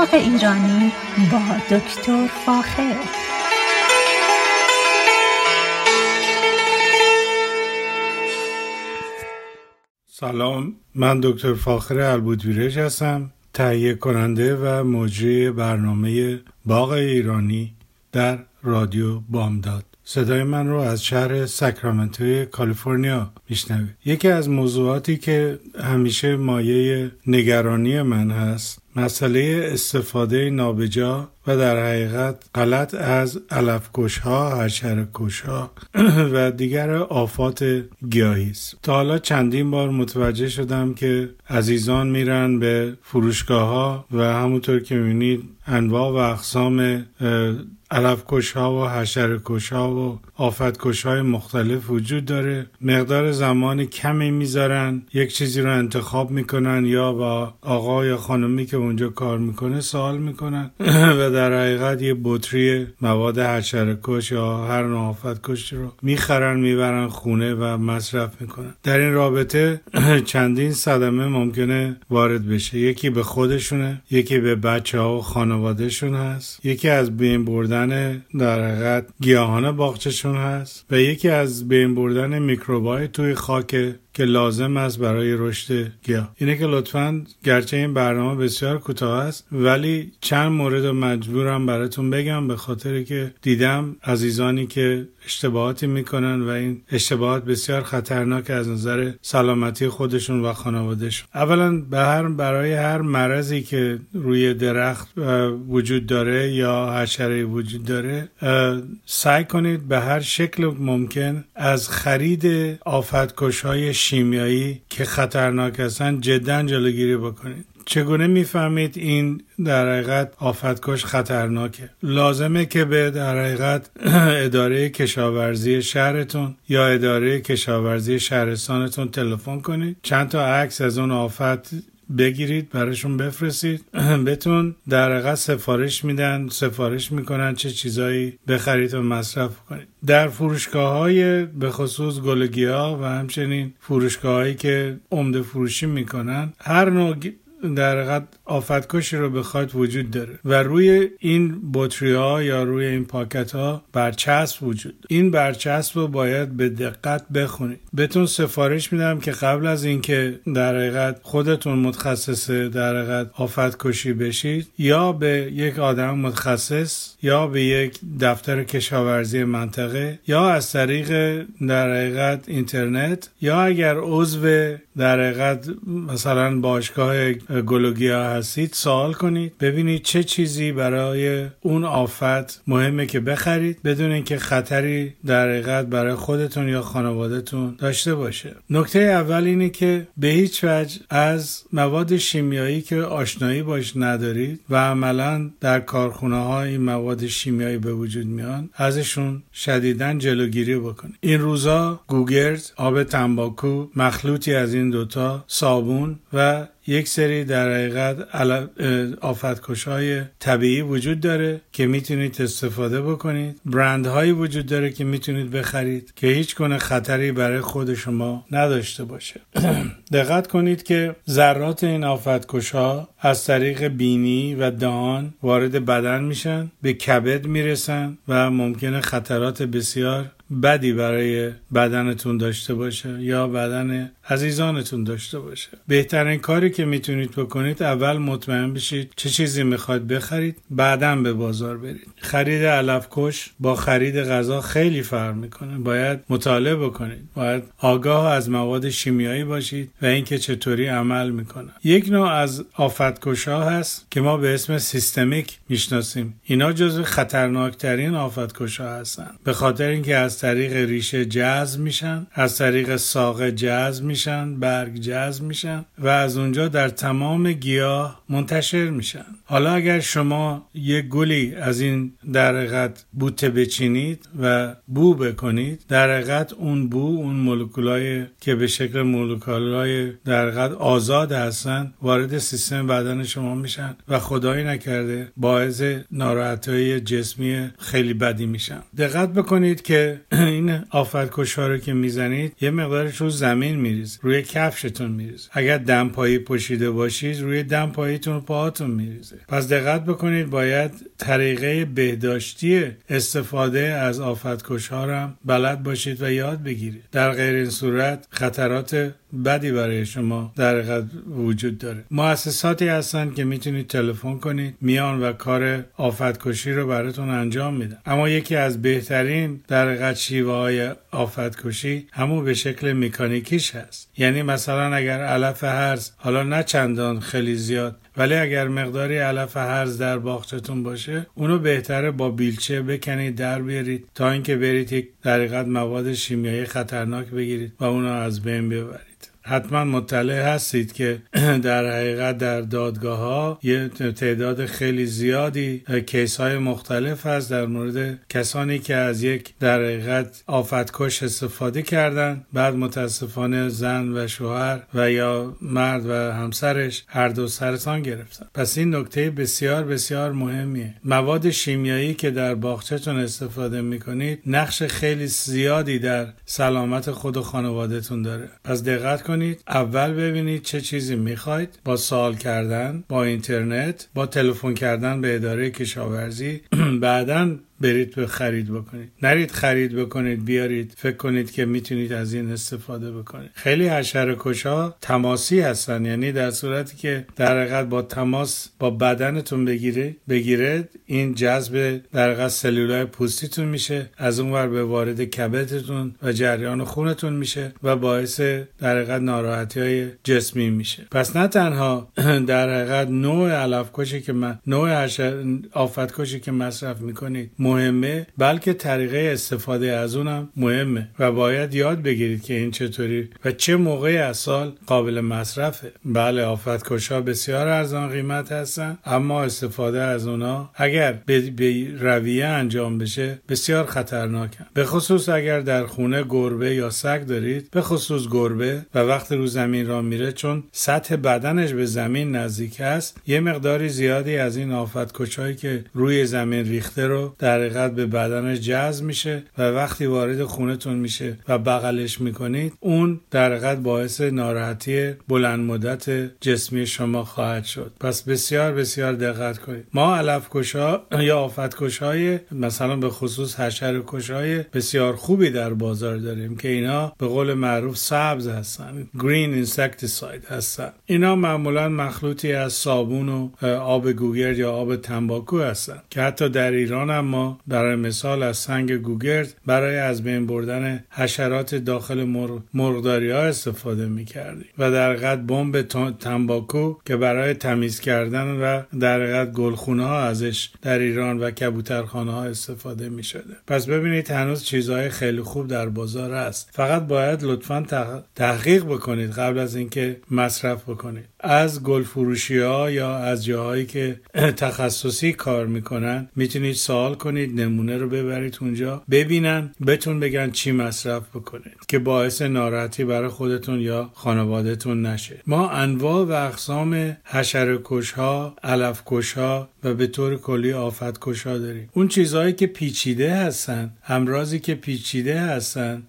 باغ ایرانی با دکتر فاخر. سلام من دکتر فاخر البودویرش هستم تهیه کننده و مجری برنامه باغ ایرانی در رادیو بامداد. صدای من رو از شهر ساکرامنتو کالیفرنیا میشنوید یکی از موضوعاتی که همیشه مایه نگرانی من هست مسئله استفاده نابجا و در حقیقت غلط از علفکش ها، ها و دیگر آفات گیاهی است. تا حالا چندین بار متوجه شدم که عزیزان میرن به فروشگاه ها و همونطور که می‌بینید انواع و اقسام علفکش ها و حشرکش ها و آفتکش های مختلف وجود داره. مقدار زمان کمی می‌ذارن. یک چیزی رو انتخاب می‌کنن یا با آقا یا خانمی که اونجا کار می‌کنه سوال می‌کنن. و در حقیقت یه بطری مواد حشرکش یا هر نوع آفتکش رو می‌خرن می‌برن خونه و مصرف می‌کنن. در این رابطه چندین صدمه ممکنه وارد بشه. یکی به خودشونه یکی به بچه ها و خانوادهشون هست. یکی از بین بردن در حقیقت گیاهان هست و یکی از بین بردن میکروبای توی خاک که لازم است برای رشد گیاه. اینه که لطفا گرچه این برنامه بسیار کوتاه است ولی چند مورد مجبورم براتون بگم به خاطر که دیدم عزیزانی که اشتباهاتی می‌کنن و این اشتباهات بسیار خطرناک از نظر سلامتی خودشون و خانوادهشون. اولا به هر برای هر مرضی که روی درخت وجود داره یا حشره وجود داره سعی کنید به هر شکل ممکن از خرید آفتکش های شیمیایی که خطرناک هستن جدا جلوگیری بکنید. چگونه می‌فهمید این در حقیقت آفتکش خطرناکه؟ لازمه که به در حقیقت اداره کشاورزی شهرتون یا اداره کشاورزی شهرستانتون تلفن کنید. چند تا عکس از اون آفت بگیرید براشون بفرستید. بهتون در حقیقت سفارش میدن سفارش می‌کنن چه چیزایی بخرید و مصرف کنید. در فروشگاه های به خصوص گلگیا و همچنین فروشگاه هایی که عمده فروشی می‌کنن هر نوع در حقیقت آفتکشی رو بخواد وجود داره و روی این بطری ها یا روی این پاکت ها برچسب وجود این برچسب رو باید به دقت بخونید. بهتون سفارش میدم که قبل از اینکه در حقیقت خودتون متخصص در حقیقت آفتکشی بشید یا به یک آدم متخصص یا به یک دفتر کشاورزی منطقه یا از طریق در حقیقت اینترنت یا اگر عضو در حقیقت مثلا باشگاه گلوگیا هستید سوال کنید. ببینید چه چیزی برای اون آفت مهمه که بخرید بدون اینکه خطری در حقیقت برای خودتون یا خانوادهتون داشته باشه. نکته اول اینه که به هیچ وجه از مواد شیمیایی که آشنایی باش ندارید و عملا در کارخونه ها این مواد شیمیایی به وجود میان ازشون شدیدا جلوگیری بکنید. این روزا گوگرد آب تنباکو مخلوطی از این دوتا صابون و یک سری در حقیقت آفتکش های طبیعی وجود داره که می‌تونید استفاده بکنید. برند هایی وجود داره که می‌تونید بخرید که هیچ گونه خطری برای خود شما نداشته باشه. دقت کنید که ذرات این آفتکش ها از طریق بینی و دهان وارد بدن میشن به کبد می‌رسن و ممکنه خطرات بسیار بدی برای بدنتون داشته باشه یا بدن عزیزانتون داشته باشه. بهترین کاری که می‌تونید بکنید اول مطمئن بشید چه چیزی می‌خواید بخرید بعدا به بازار برید. خرید علفکش با خرید غذا خیلی فرق می‌کنه. باید مطالعه بکنید. باید آگاه از مواد شیمیایی باشید و اینکه چطوری عمل می‌کنن یک نوع از آفتکش ها هست که ما به اسم سیستمیک می‌شناسیم. اینا جزو خطرناکترین ها هستن. به خاطر اینکه از طریق ریشه جذب میشن از طریق ساقه جذب میشن برگ جذب میشن و از اونجا در تمام گیاه منتشر میشن. حالا اگر شما یک گلی از این در حقیقت بوته بچینید و بو بکنید در حقیقت اون بو اون مولکولای که به شکل مولکولای در حقیقت آزاد هستن وارد سیستم بدن شما میشن و خدایی نکرده باعث ناراحتی جسمی خیلی بدی میشن. دقت بکنید که این آفت رو که می‌زنید یه مقدارش رو زمین میریزه روی کفشتون میریزه. اگر دمپایی پوشیده باشید روی دمپاییتون و پاهاتون میریزه. پس دقت بکنید باید طریقه بهداشتی استفاده از ها هم بلد باشید و یاد بگیرید. در غیر این صورت خطرات بدی برای شما در وجود داره. مؤسساتی هستن که می‌تونید تلفن کنید میان و کار آفتکشی رو براتون انجام میدن. اما یکی از بهترین در شیوه های آفتکشی همون به شکل مکانیکیش هست. یعنی مثلا اگر علف هرز حالا نه چندان خیلی زیاد ولی اگر مقداری علف هرز در باغچتون باشه اونو بهتره با بیلچه بکنید در بیارید تا اینکه برید یک در مواد شیمیایی خطرناک بگیرید و اونو از بین ببرید. حتما مطلع هستید که در حقیقت در دادگاه ها یه تعداد خیلی زیادی کیس های مختلف هست در مورد کسانی که از یک در حقیقت آفتکش استفاده کردن بعد متاسفانه زن و شوهر و یا مرد و همسرش هر دو سرطان گرفتن. پس این نکته بسیار بسیار مهمیه. مواد شیمیایی که در باغچهتون استفاده می‌کنید نقش خیلی زیادی در سلامت خود و خانوادهتون داره. پس دقت کنید اول ببینید چه چیزی می‌خواید با سوال کردن با اینترنت با تلفن کردن به اداره کشاورزی. بعدا برید به خرید بکنید. نرید خرید بکنید بیارید. فکر کنید که می‌تونید از این استفاده بکنید. خیلی حشره کشا تماسی هستن. یعنی در صورتی که در حقیقت با تماس با بدنتون بگیره بگیره این جذب در حقیقت سلولای پوستیتون میشه از اون ور به وارد کبدتون و جریان خونتون میشه و باعث در حقیقت ناراحتی های جسمی میشه. پس نه تنها در حقیقت نوع علف کشی که من نوع آفت کشی که مصرف می‌کنید مهمه بلکه طریقه استفاده از اونم مهمه و باید یاد بگیرید که این چطوری و چه موقعی از سال قابل مصرفه. بله آفت کشا بسیار ارزان قیمت هستن اما استفاده از اونا اگر به رویه انجام بشه بسیار خطرناکن. به خصوص اگر در خونه گربه یا سگ دارید به خصوص گربه و وقت رو زمین را میره چون سطح بدنش به زمین نزدیک است یه مقداری زیادی از این آفت کشایی که روی زمین ریخته رو در حقیقت به بدنش جذب میشه و وقتی وارد خونتون میشه و بغلش می‌کنید اون در حقیقت باعث ناراحتی بلند مدت جسمی شما خواهد شد. پس بسیار بسیار دقت کنید. ما علف کشا یا آفت کشای مثلا به خصوص حشره کشای بسیار خوبی در بازار داریم که اینا به قول معروف سبز هستن. green insecticide هستن. اینا معمولا مخلوطی از صابون و آب گوگرد یا آب تنباکو هستن که حتی در ایران هم ما برای مثال از سنگ گوگرد برای از بین بردن حشرات داخل مرغداری ها استفاده می کردیم و در قد بمب تنباکو که برای تمیز کردن و در قد گلخونه ها ازش در ایران و کبوترخانه ها استفاده می شده پس ببینید هنوز چیزهای خیلی خوب در بازار است. فقط باید لطفا تحقیق بکنید قبل از اینکه مصرف بکنید. از گل فروشی ها یا از جاهایی که تخصصی کار می‌کنن می‌تونید سوال کنید نمونه رو ببرید اونجا ببینن بهتون بگن چی مصرف بکنید که باعث ناراحتی برای خودتون یا خانوادهتون نشه. ما انواع و اقسام حشره کش ها علف کش ها و به طور کلی آفت کشا داریم. اون چیزهایی که پیچیده هستن همرازی که پیچیده هستن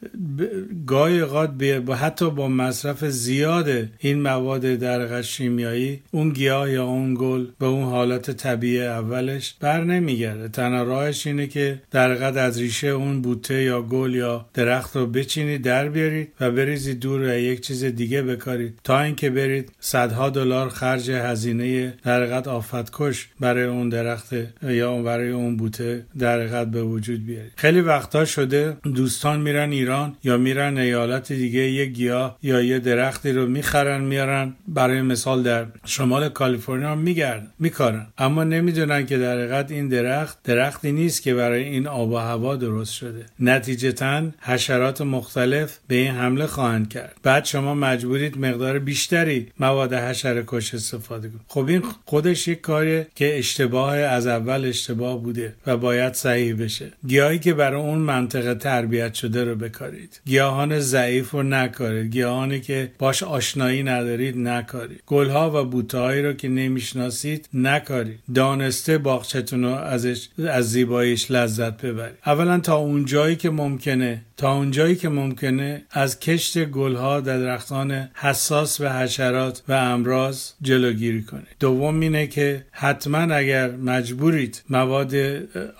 گاهی اوقات حتی با مصرف زیاد این مواد در شیمیایی اون گیاه یا اون گل به اون حالت طبیعی اولش بر نمیگرده. تنها راهش اینه که در از ریشه اون بوته یا گل یا درخت رو بچینید در بیارید و بریزید دور و یک چیز دیگه بکارید. تا اینکه برید صدها دلار خرج هزینه در آفت کش برای اون درخت یا برای اون بوته در به وجود بیارید خیلی وقتا شده دوستان میرن ایران یا میرن ایالت دیگه یه گیاه یا یه درختی رو می‌خرن میارن. برای مثال در شمال کالیفرنیا میگردن میکارن. اما نمی‌دونن که در حقیقت این درخت درختی نیست که برای این آب و هوا درست شده. نتیجتا حشرات مختلف به این حمله خواهند کرد. بعد شما مجبورید مقدار بیشتری مواد حشره کش استفاده کنید. خب این خودش یک کاریه که اشتباه از اول اشتباه بوده و باید صحیح بشه. گیاهی که برای اون منطقه تربیت شده رو بکارید. گیاهان ضعیف رو نکارید. گیاهانی که باش آشنایی ندارید نکارید. گلها و بوتههایی رو که نمی‌شناسید نکارید. دانسته باغچتون رو ازش از زیباییش لذت ببرید. اولا تا اون جایی که ممکنه تا اونجایی که ممکنه از کشت گلها در درختان حساس به حشرات و امراض جلوگیری کنید دوم اینه که حتما اگر مجبورید مواد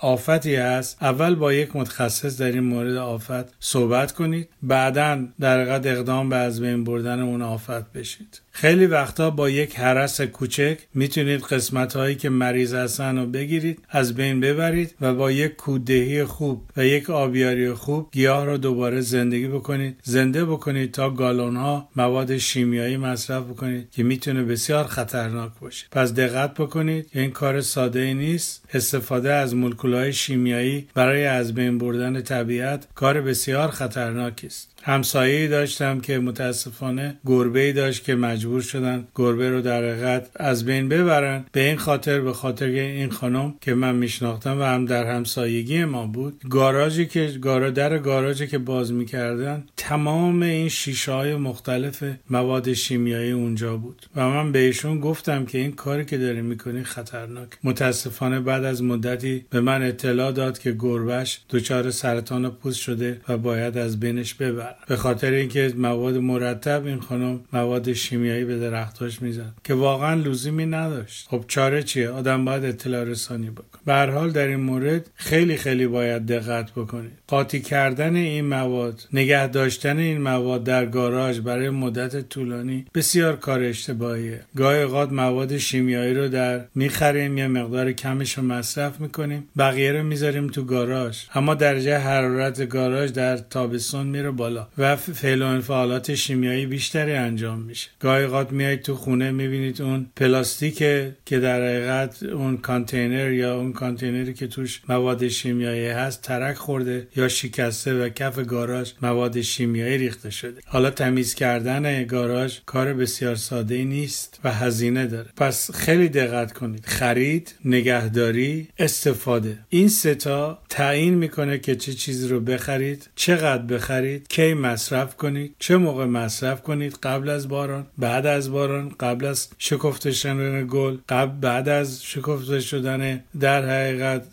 آفتی هست اول با یک متخصص در این مورد آفت صحبت کنید. بعدا در اقدام به از بین بردن اون آفت بشید. خیلی وقتا با یک حرس کوچک می‌تونید قسمت هایی که مریض هستن رو بگیرید از بین ببرید و با یک کوددهی خوب و یک آبیاری خوب گیاه رو دوباره زندگی بکنید. زنده بکنید تا گالون ها مواد شیمیایی مصرف بکنید که می‌تونه بسیار خطرناک باشه. پس دقت بکنید این کار ساده ای نیست. استفاده از های شیمیایی برای از بین بردن طبیعت کار بسیار خطرناکی است. همسایه داشتم که متاسفانه گربه داشت که مجبور شدن گربه رو در حقیقت از بین ببرن. به این خاطر به خاطر این خانم که من میشناختم و هم در همسایگی ما بود گاراژی که گارا در گاراژی که باز می‌کردن تمام این شیشه های مختلف مواد شیمیایی اونجا بود. و من بهشون گفتم که این کاری که داری می‌کنی خطرناک. متاسفانه بعد از مدتی به من اطلاع داد که گربهش دچار سرطان پوست شده و باید از بینش ببر. به خاطر اینکه مواد مرتب این خانم مواد شیمیایی به درختاش می‌زد که واقعا لزومی نداشت. خب چاره چیه؟ آدم باید اطلاع رسانی بکنه. به حال در این مورد خیلی خیلی باید دقت بکنید. قاطی کردن این مواد نگه داشتن این مواد در گاراژ برای مدت طولانی بسیار کار اشتباهیه. گاهی اوقات مواد شیمیایی رو در می‌خریم یه مقدار کمش رو مصرف می‌کنیم بقیه رو می‌ذاریم تو گاراژ. اما درجه حرارت گاراژ در تابستون میره بالا و فعل و انفعالات شیمیایی بیشتری انجام میشه. گاهی اوقات میایید تو خونه می‌بینید اون پلاستیک که در حقیقت اون کانتینر یا اون کانتینری که توش مواد شیمیایی هست ترک خورده یا شکسته و کف گاراژ مواد شیمیایی ریخته شده. حالا تمیز کردن گاراژ کار بسیار ساده نیست و هزینه داره. پس خیلی دقت کنید. خرید نگهداری استفاده. این سه تا تعیین می‌کنه که چه چیزی رو بخرید چقدر بخرید کی مصرف کنید چه موقع مصرف کنید قبل از باران بعد از باران قبل از شکفته شدن گل قبل بعد از شکفته شدن در حقیقت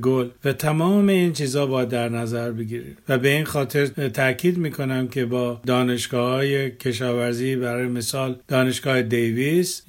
گل. و تمام این چیزا باید در نظر بگیرید و به این خاطر تاکید می‌کنم که با دانشگاه های کشاورزی برای مثال دانشگاه دیویس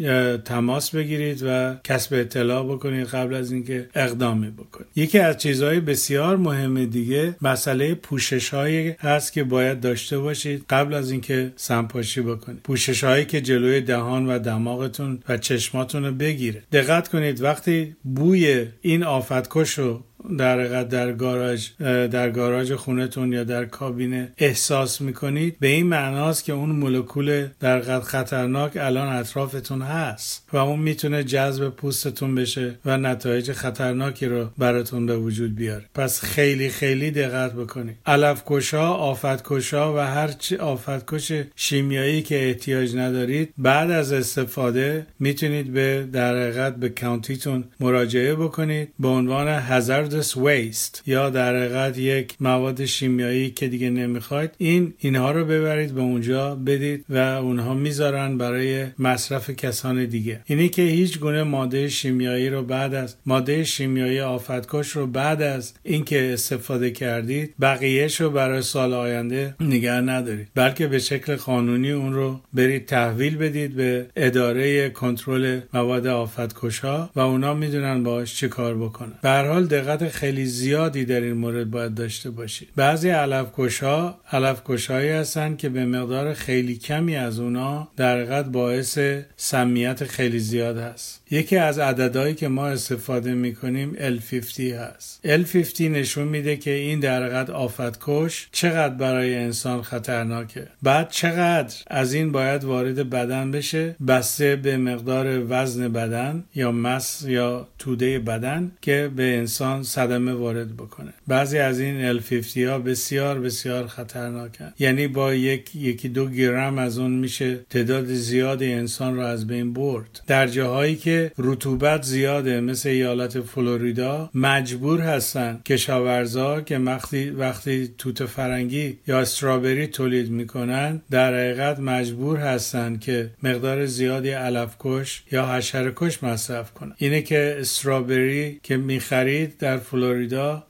تماس بگیرید و کسب اطلاع بکنید قبل از اینکه اقدامی بکنید. یکی از چیزهای بسیار مهم دیگه مسئله پوشش هایی هست که باید داشته باشید قبل از اینکه سمپاشی بکنید. پوشش هایی که جلوی دهان و دماغتون و چشماتون رو بگیره. دقت کنید وقتی بوی این آفتکش رو در در گاراژ در گاراژ خونتون یا در کابینه احساس می‌کنید؟ به این معناست که اون مولکول در خطرناک الان اطرافتون هست و اون می‌تونه جذب پوستتون بشه و نتایج خطرناکی رو براتون به وجود بیاره. پس خیلی خیلی دقت بکنید. علف کشا آفت کشا و هر چی آفتکش شیمیایی که احتیاج ندارید بعد از استفاده می‌تونید به در حقیقت به کانتیتون مراجعه بکنید. به عنوان هزار hazardous waste یا در حقیقت یک مواد شیمیایی که دیگه نمی‌خواید این اینها رو ببرید به اونجا بدید و اونها می‌ذارن برای مصرف کسان دیگه. اینی که هیچ گونه ماده شیمیایی رو بعد از ماده شیمیایی آفتکش رو بعد از اینکه استفاده کردید بقیهش رو برای سال آینده نگه ندارید. بلکه به شکل قانونی اون رو برید تحویل بدید به اداره کنترل مواد آفتکش ها و اونا می‌دونن باش چی کار بکنن. به هر حال دقت خیلی زیادی در این مورد باید داشته باشید بعضی علفکش ها علفکش هایی هستن که به مقدار خیلی کمی از اونا در باعث سمیت خیلی زیاد هست. یکی از عددهایی که ما استفاده می‌کنیم L50 هست. L50 نشون میده که این در حقیقت آفتکش چقدر برای انسان خطرناکه. بعد چقدر از این باید وارد بدن بشه؟ بسته به مقدار وزن بدن یا مس یا توده بدن که به انسان صدمه وارد بکنه. بعضی از این L50 ها بسیار بسیار خطرناکن. یعنی با یک یکی دو گرم از اون میشه تعداد زیاد انسان رو از بین برد. در جاهایی که رطوبت زیاده مثل ایالت فلوریدا مجبور هستن کشاورزا که وقتی وقتی توت فرنگی یا استرابری تولید می‌کنن در حقیقت مجبور هستن که مقدار زیادی علف کش یا حشره کش مصرف کنن. اینه که استرابری که می‌خرید در فلوریدا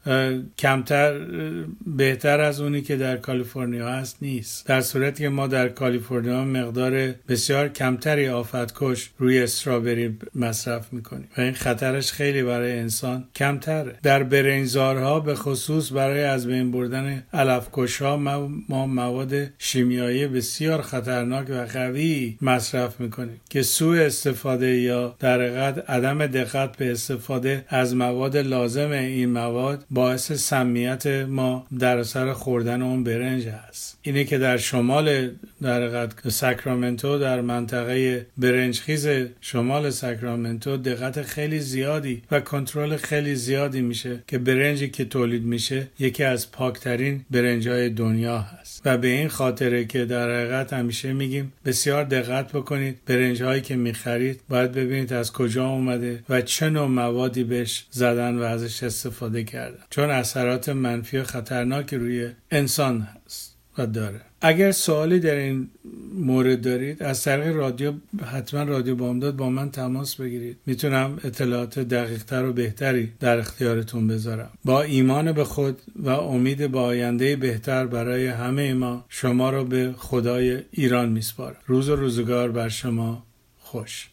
کمتر بهتر از اونی که در کالیفرنیا هست نیست. در صورتی که ما در کالیفرنیا مقدار بسیار کمتری آفت کش روی استرابری مصرف می‌کنیم و این خطرش خیلی برای انسان کمتره. در برنجزارها به خصوص برای از بین بردن علف ها ما مواد شیمیایی بسیار خطرناک و قوی مصرف می‌کنیم که سوء استفاده یا در عدم دقت به استفاده از مواد لازم این مواد باعث سمیت ما در اثر خوردن اون برنج هست اینه که در شمال در ساکرامنتو در منطقه برنجخیز شمال ساکرامنتو دقت خیلی زیادی و کنترل خیلی زیادی میشه که برنجی که تولید میشه یکی از پاکترین برنجهای دنیا هست. و به این خاطره که در حقیقت همیشه میگیم بسیار دقت بکنید برنج هایی که می‌خرید باید ببینید از کجا اومده و چه نوع موادی بهش زدن و ازش استفاده کردن. چون اثرات منفی و خطرناکی روی انسان هست و داره. اگر سوالی در این مورد دارید از طریق رادیو حتما رادیو بامداد با من تماس بگیرید. می‌تونم اطلاعات دقیقتر و بهتری در اختیارتون بذارم. با ایمان به خود و امید با آینده بهتر برای همه ما شما را به خدای ایران میسپارم. روز و روزگار بر شما خوش.